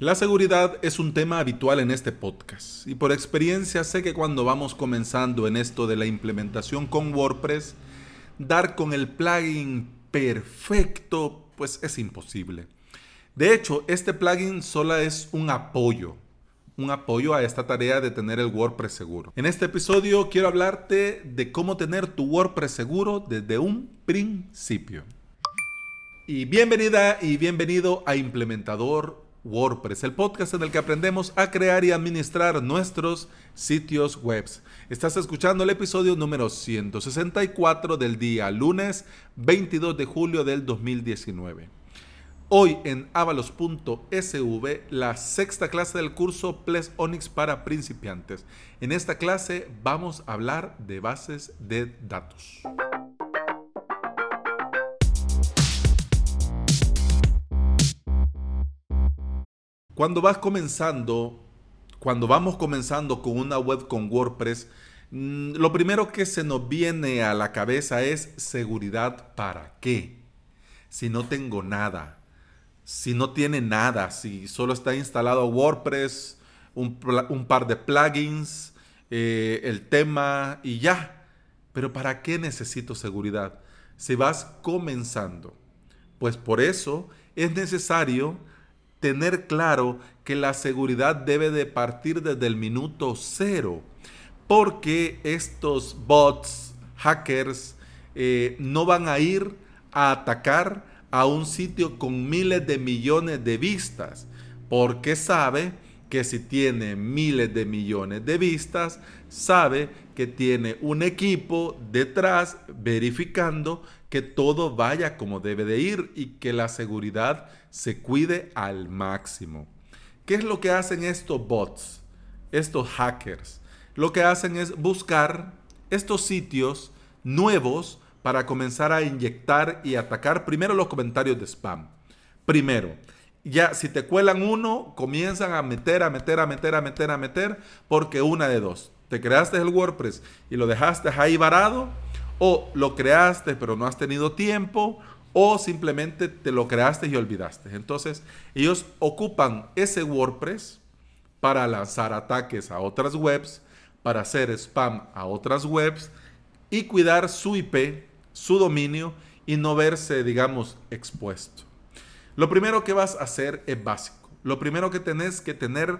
La seguridad es un tema habitual en este podcast y por experiencia sé que cuando vamos comenzando en esto de la implementación con WordPress, dar con el plugin perfecto pues es imposible. De hecho, este plugin solo es un apoyo, un apoyo a esta tarea de tener el WordPress seguro. En este episodio quiero hablarte de cómo tener tu WordPress seguro desde un principio. Y bienvenida y bienvenido a Implementador WordPress, el podcast en el que aprendemos a crear y administrar nuestros sitios web. Estás escuchando el episodio número 164 del día lunes 22 de julio del 2019. Hoy en avalos.sv, la sexta clase del curso Ples Onyx para principiantes. En esta clase vamos a hablar de bases de datos. Cuando vas comenzando, cuando vamos comenzando con una web con WordPress, mm, lo primero que se nos viene a la cabeza es seguridad para qué. Si no tengo nada, si no tiene nada, si solo está instalado WordPress, un, par de plugins, eh, el tema y ya. Pero ¿para qué necesito seguridad? Si vas comenzando. Pues por eso es necesario tener claro que la seguridad debe de partir desde el minuto cero, porque estos bots, hackers, eh, no van a ir a atacar a un sitio con miles de millones de vistas, porque sabe que si tiene miles de millones de vistas, sabe que tiene un equipo detrás verificando que todo vaya como debe de ir y que la seguridad se cuide al máximo. ¿Qué es lo que hacen estos bots, estos hackers? Lo que hacen es buscar estos sitios nuevos para comenzar a inyectar y atacar primero los comentarios de spam. Primero, ya si te cuelan uno, comienzan a meter, a meter, a meter, a meter, a meter, porque una de dos. Te creaste el WordPress y lo dejaste ahí varado, o lo creaste pero no has tenido tiempo, o simplemente te lo creaste y olvidaste. Entonces, ellos ocupan ese WordPress para lanzar ataques a otras webs, para hacer spam a otras webs y cuidar su IP, su dominio y no verse, digamos, expuesto. Lo primero que vas a hacer es básico. Lo primero que tenés que tener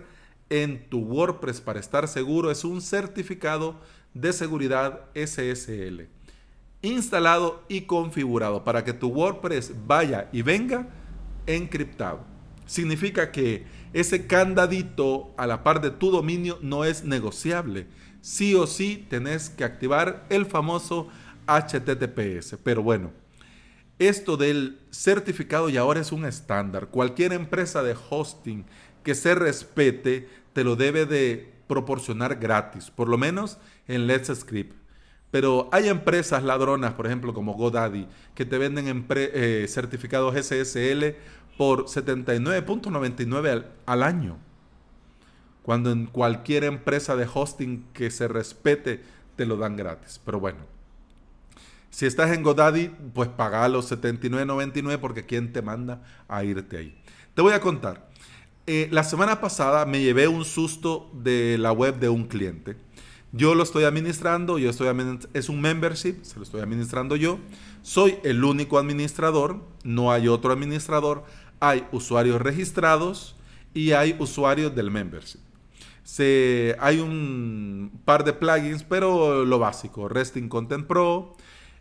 en tu WordPress para estar seguro es un certificado de seguridad SSL instalado y configurado para que tu WordPress vaya y venga encriptado. Significa que ese candadito a la par de tu dominio no es negociable. Sí o sí tenés que activar el famoso HTTPS. Pero bueno, esto del certificado ya ahora es un estándar. Cualquier empresa de hosting que se respete te lo debe de proporcionar gratis, por lo menos en Let's Script. Pero hay empresas ladronas, por ejemplo, como GoDaddy, que te venden eh, certificados SSL por 79.99 al, al año. Cuando en cualquier empresa de hosting que se respete te lo dan gratis. Pero bueno, si estás en GoDaddy, pues paga los 79.99 porque ¿quién te manda a irte ahí? Te voy a contar. Eh, la semana pasada me llevé un susto de la web de un cliente. Yo lo estoy administrando, yo estoy es un membership, se lo estoy administrando yo. Soy el único administrador, no hay otro administrador. Hay usuarios registrados y hay usuarios del membership. Hay un par de plugins, pero lo básico, Resting Content Pro,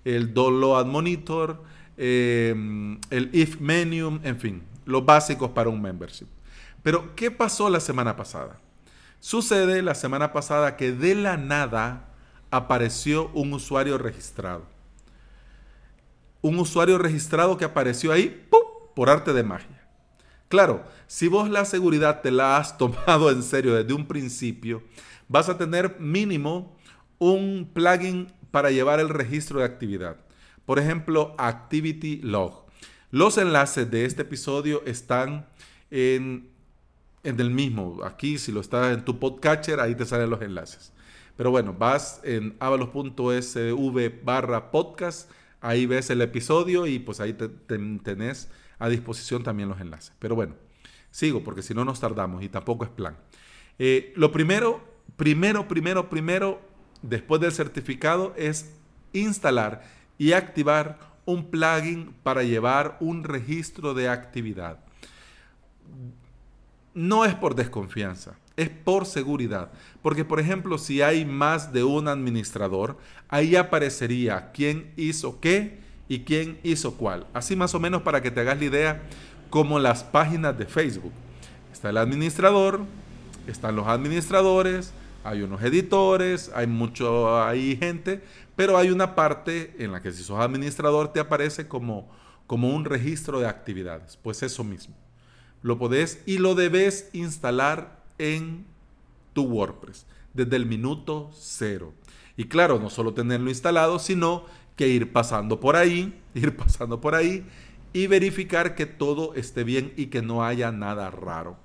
el Download Monitor, em, el If Menu, en fin, los básicos para un membership. Pero, ¿qué pasó la semana pasada? Sucede la semana pasada que de la nada apareció un usuario registrado. Un usuario registrado que apareció ahí por arte de magia. Claro, si vos la seguridad te la has tomado en serio desde un principio, vas a tener mínimo un plugin para llevar el registro de actividad. Por ejemplo, Activity Log. Los enlaces de este episodio están en en el mismo. Aquí, si lo estás en tu podcatcher, ahí te salen los enlaces. Pero bueno, vas en avalos.sv barra podcast, ahí ves el episodio y pues ahí te, tenés a disposición también los enlaces. Pero bueno, Sigo, porque si no nos tardamos y tampoco es plan. Eh, lo primero, primero, primero, primero, después del certificado, es instalar y activar un plugin para llevar un registro de actividad. No es por desconfianza, es por seguridad. Porque, por ejemplo, si hay más de un administrador, ahí aparecería quién hizo qué y quién hizo cuál. Así más o menos para que te hagas la idea, como las páginas de Facebook. Está el administrador, están los administradores, hay unos editores, hay mucho, gente, pero hay una parte en la que si sos administrador te aparece como, como un registro de actividades. Pues eso mismo. Lo podés y lo debes instalar en tu WordPress desde el minuto cero. Y claro, no solo tenerlo instalado, sino que ir pasando por ahí, ir pasando por ahí y verificar que todo esté bien y que no haya nada raro.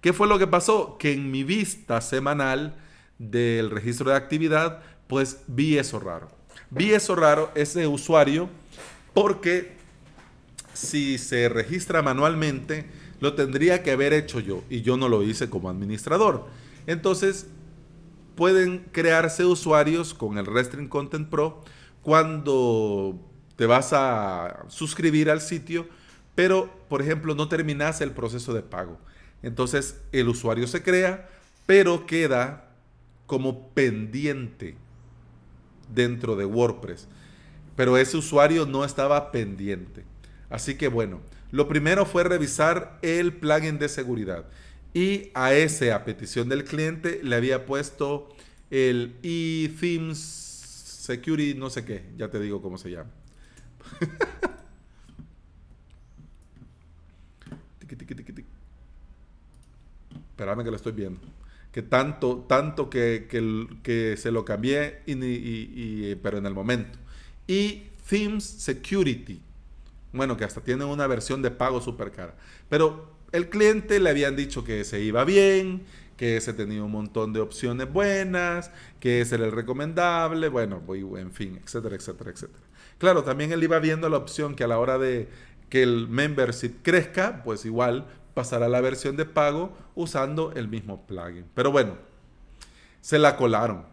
¿Qué fue lo que pasó? Que en mi vista semanal del registro de actividad, pues vi eso raro. Vi eso raro, ese usuario, porque si se registra manualmente, lo tendría que haber hecho yo y yo no lo hice como administrador. Entonces, pueden crearse usuarios con el Restring Content Pro cuando te vas a suscribir al sitio, pero, por ejemplo, no terminas el proceso de pago. Entonces, el usuario se crea, pero queda como pendiente dentro de WordPress. Pero ese usuario no estaba pendiente. Así que bueno, lo primero fue revisar el plugin de seguridad. Y a ese, a petición del cliente, le había puesto el eThemes Security, no sé qué, ya te digo cómo se llama. Espérame que lo estoy viendo que tanto, tanto que, que, se lo cambié, pero en el momento. Y Themes Security. Bueno, que hasta tienen una versión de pago súper cara. Pero el cliente le habían dicho que se iba bien, que ese tenía un montón de opciones buenas, que ese era el recomendable, bueno, en fin, etcétera, etcétera, etcétera. Claro, también él iba viendo la opción que a la hora de que el membership crezca, pues igual pasar a la versión de pago usando el mismo plugin. Pero bueno, se la colaron.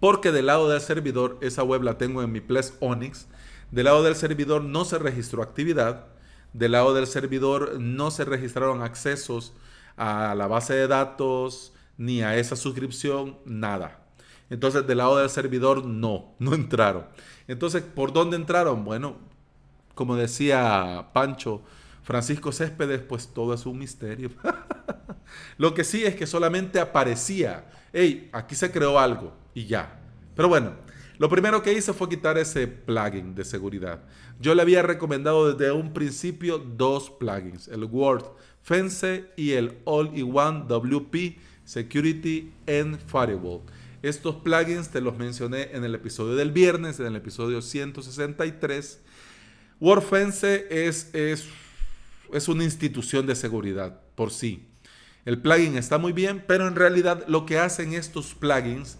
Porque del lado del servidor, esa web la tengo en mi Ples Onyx, del lado del servidor no se registró actividad, del lado del servidor no se registraron accesos a la base de datos, ni a esa suscripción, nada. Entonces, del lado del servidor, no, no entraron. Entonces, ¿por dónde entraron? Bueno, como decía Pancho, Francisco Céspedes, pues todo es un misterio. Lo que sí es que solamente aparecía, hey, aquí se creó algo y ya. Pero bueno, lo primero que hice fue quitar ese plugin de seguridad. Yo le había recomendado desde un principio dos plugins, el Word Fence y el All-in-One WP Security and Firewall. Estos plugins te los mencioné en el episodio del viernes, en el episodio 163. WordFence es, es es una institución de seguridad por sí. El plugin está muy bien, pero en realidad lo que hacen estos plugins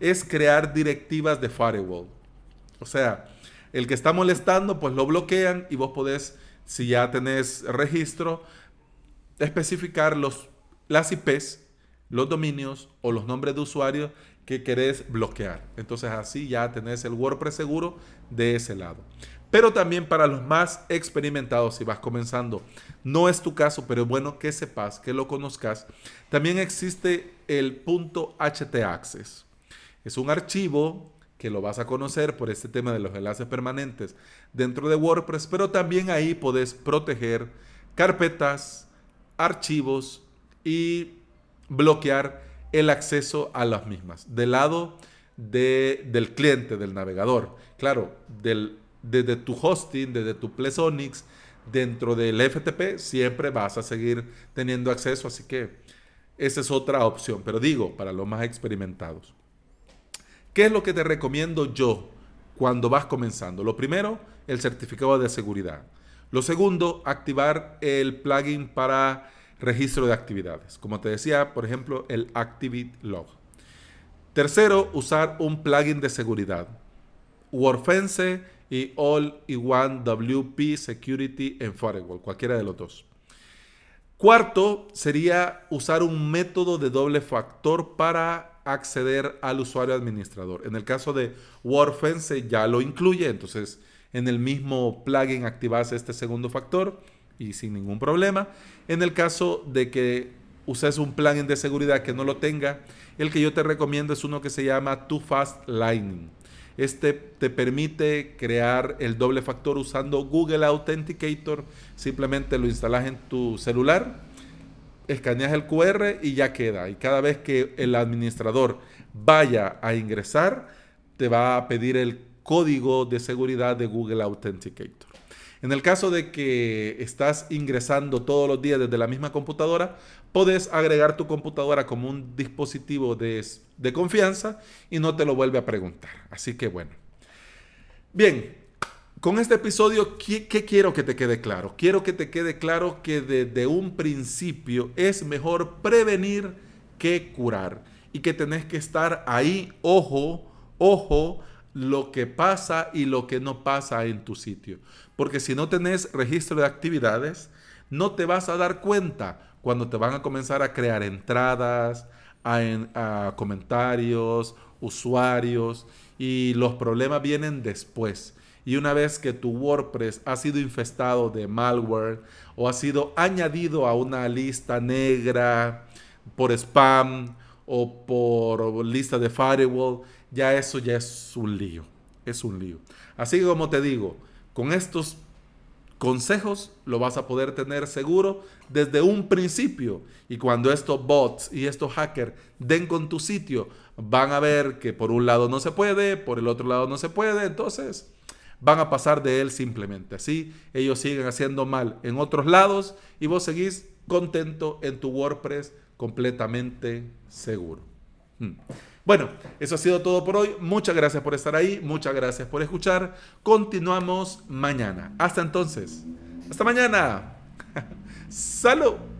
es crear directivas de firewall. O sea, el que está molestando, pues lo bloquean y vos podés, si ya tenés registro, especificar los, las IPs, los dominios o los nombres de usuario que querés bloquear. Entonces así ya tenés el WordPress seguro de ese lado pero también para los más experimentados si vas comenzando. No es tu caso, pero es bueno que sepas, que lo conozcas. También existe el .htaccess. Es un archivo que lo vas a conocer por este tema de los enlaces permanentes dentro de WordPress, pero también ahí puedes proteger carpetas, archivos y bloquear el acceso a las mismas del lado del cliente, del navegador. Claro, del desde tu hosting, desde tu Plesonix, dentro del FTP, siempre vas a seguir teniendo acceso. Así que esa es otra opción. Pero digo, para los más experimentados. ¿Qué es lo que te recomiendo yo cuando vas comenzando? Lo primero, el certificado de seguridad. Lo segundo, activar el plugin para registro de actividades. Como te decía, por ejemplo, el Activity Log. Tercero, usar un plugin de seguridad. WordFence y All-in-One WP Security en Firewall, cualquiera de los dos. Cuarto sería usar un método de doble factor para acceder al usuario administrador. En el caso de WordFence ya lo incluye, entonces en el mismo plugin activas este segundo factor y sin ningún problema. En el caso de que uses un plugin de seguridad que no lo tenga, el que yo te recomiendo es uno que se llama Too Fast Lightning. Este te permite crear el doble factor usando Google Authenticator. Simplemente lo instalas en tu celular, escaneas el QR y ya queda. Y cada vez que el administrador vaya a ingresar, te va a pedir el código de seguridad de Google Authenticator. En el caso de que estás ingresando todos los días desde la misma computadora, puedes agregar tu computadora como un dispositivo de, confianza y no te lo vuelve a preguntar. Así que bueno. Bien, con este episodio, ¿qué, quiero que te quede claro? Quiero que te quede claro que desde un principio es mejor prevenir que curar y que tenés que estar ahí, ojo, ojo, lo que pasa y lo que no pasa en tu sitio. Porque si no tenés registro de actividades, no te vas a dar cuenta cuando te van a comenzar a crear entradas, a, comentarios, usuarios y los problemas vienen después. Y una vez que tu WordPress ha sido infestado de malware o ha sido añadido a una lista negra por spam o por lista de firewall, ya eso ya es un lío. Es un lío. Así que como te digo, con estos consejos lo vas a poder tener seguro desde un principio. Y cuando estos bots y estos hackers den con tu sitio, van a ver que por un lado no se puede, por el otro lado no se puede, entonces van a pasar de él simplemente. Así ellos siguen haciendo mal en otros lados y vos seguís contento en tu WordPress completamente seguro. Hmm. Bueno, eso ha sido todo por hoy. Muchas gracias por estar ahí. Muchas gracias por escuchar. Continuamos mañana. Hasta entonces. Hasta mañana. Salud.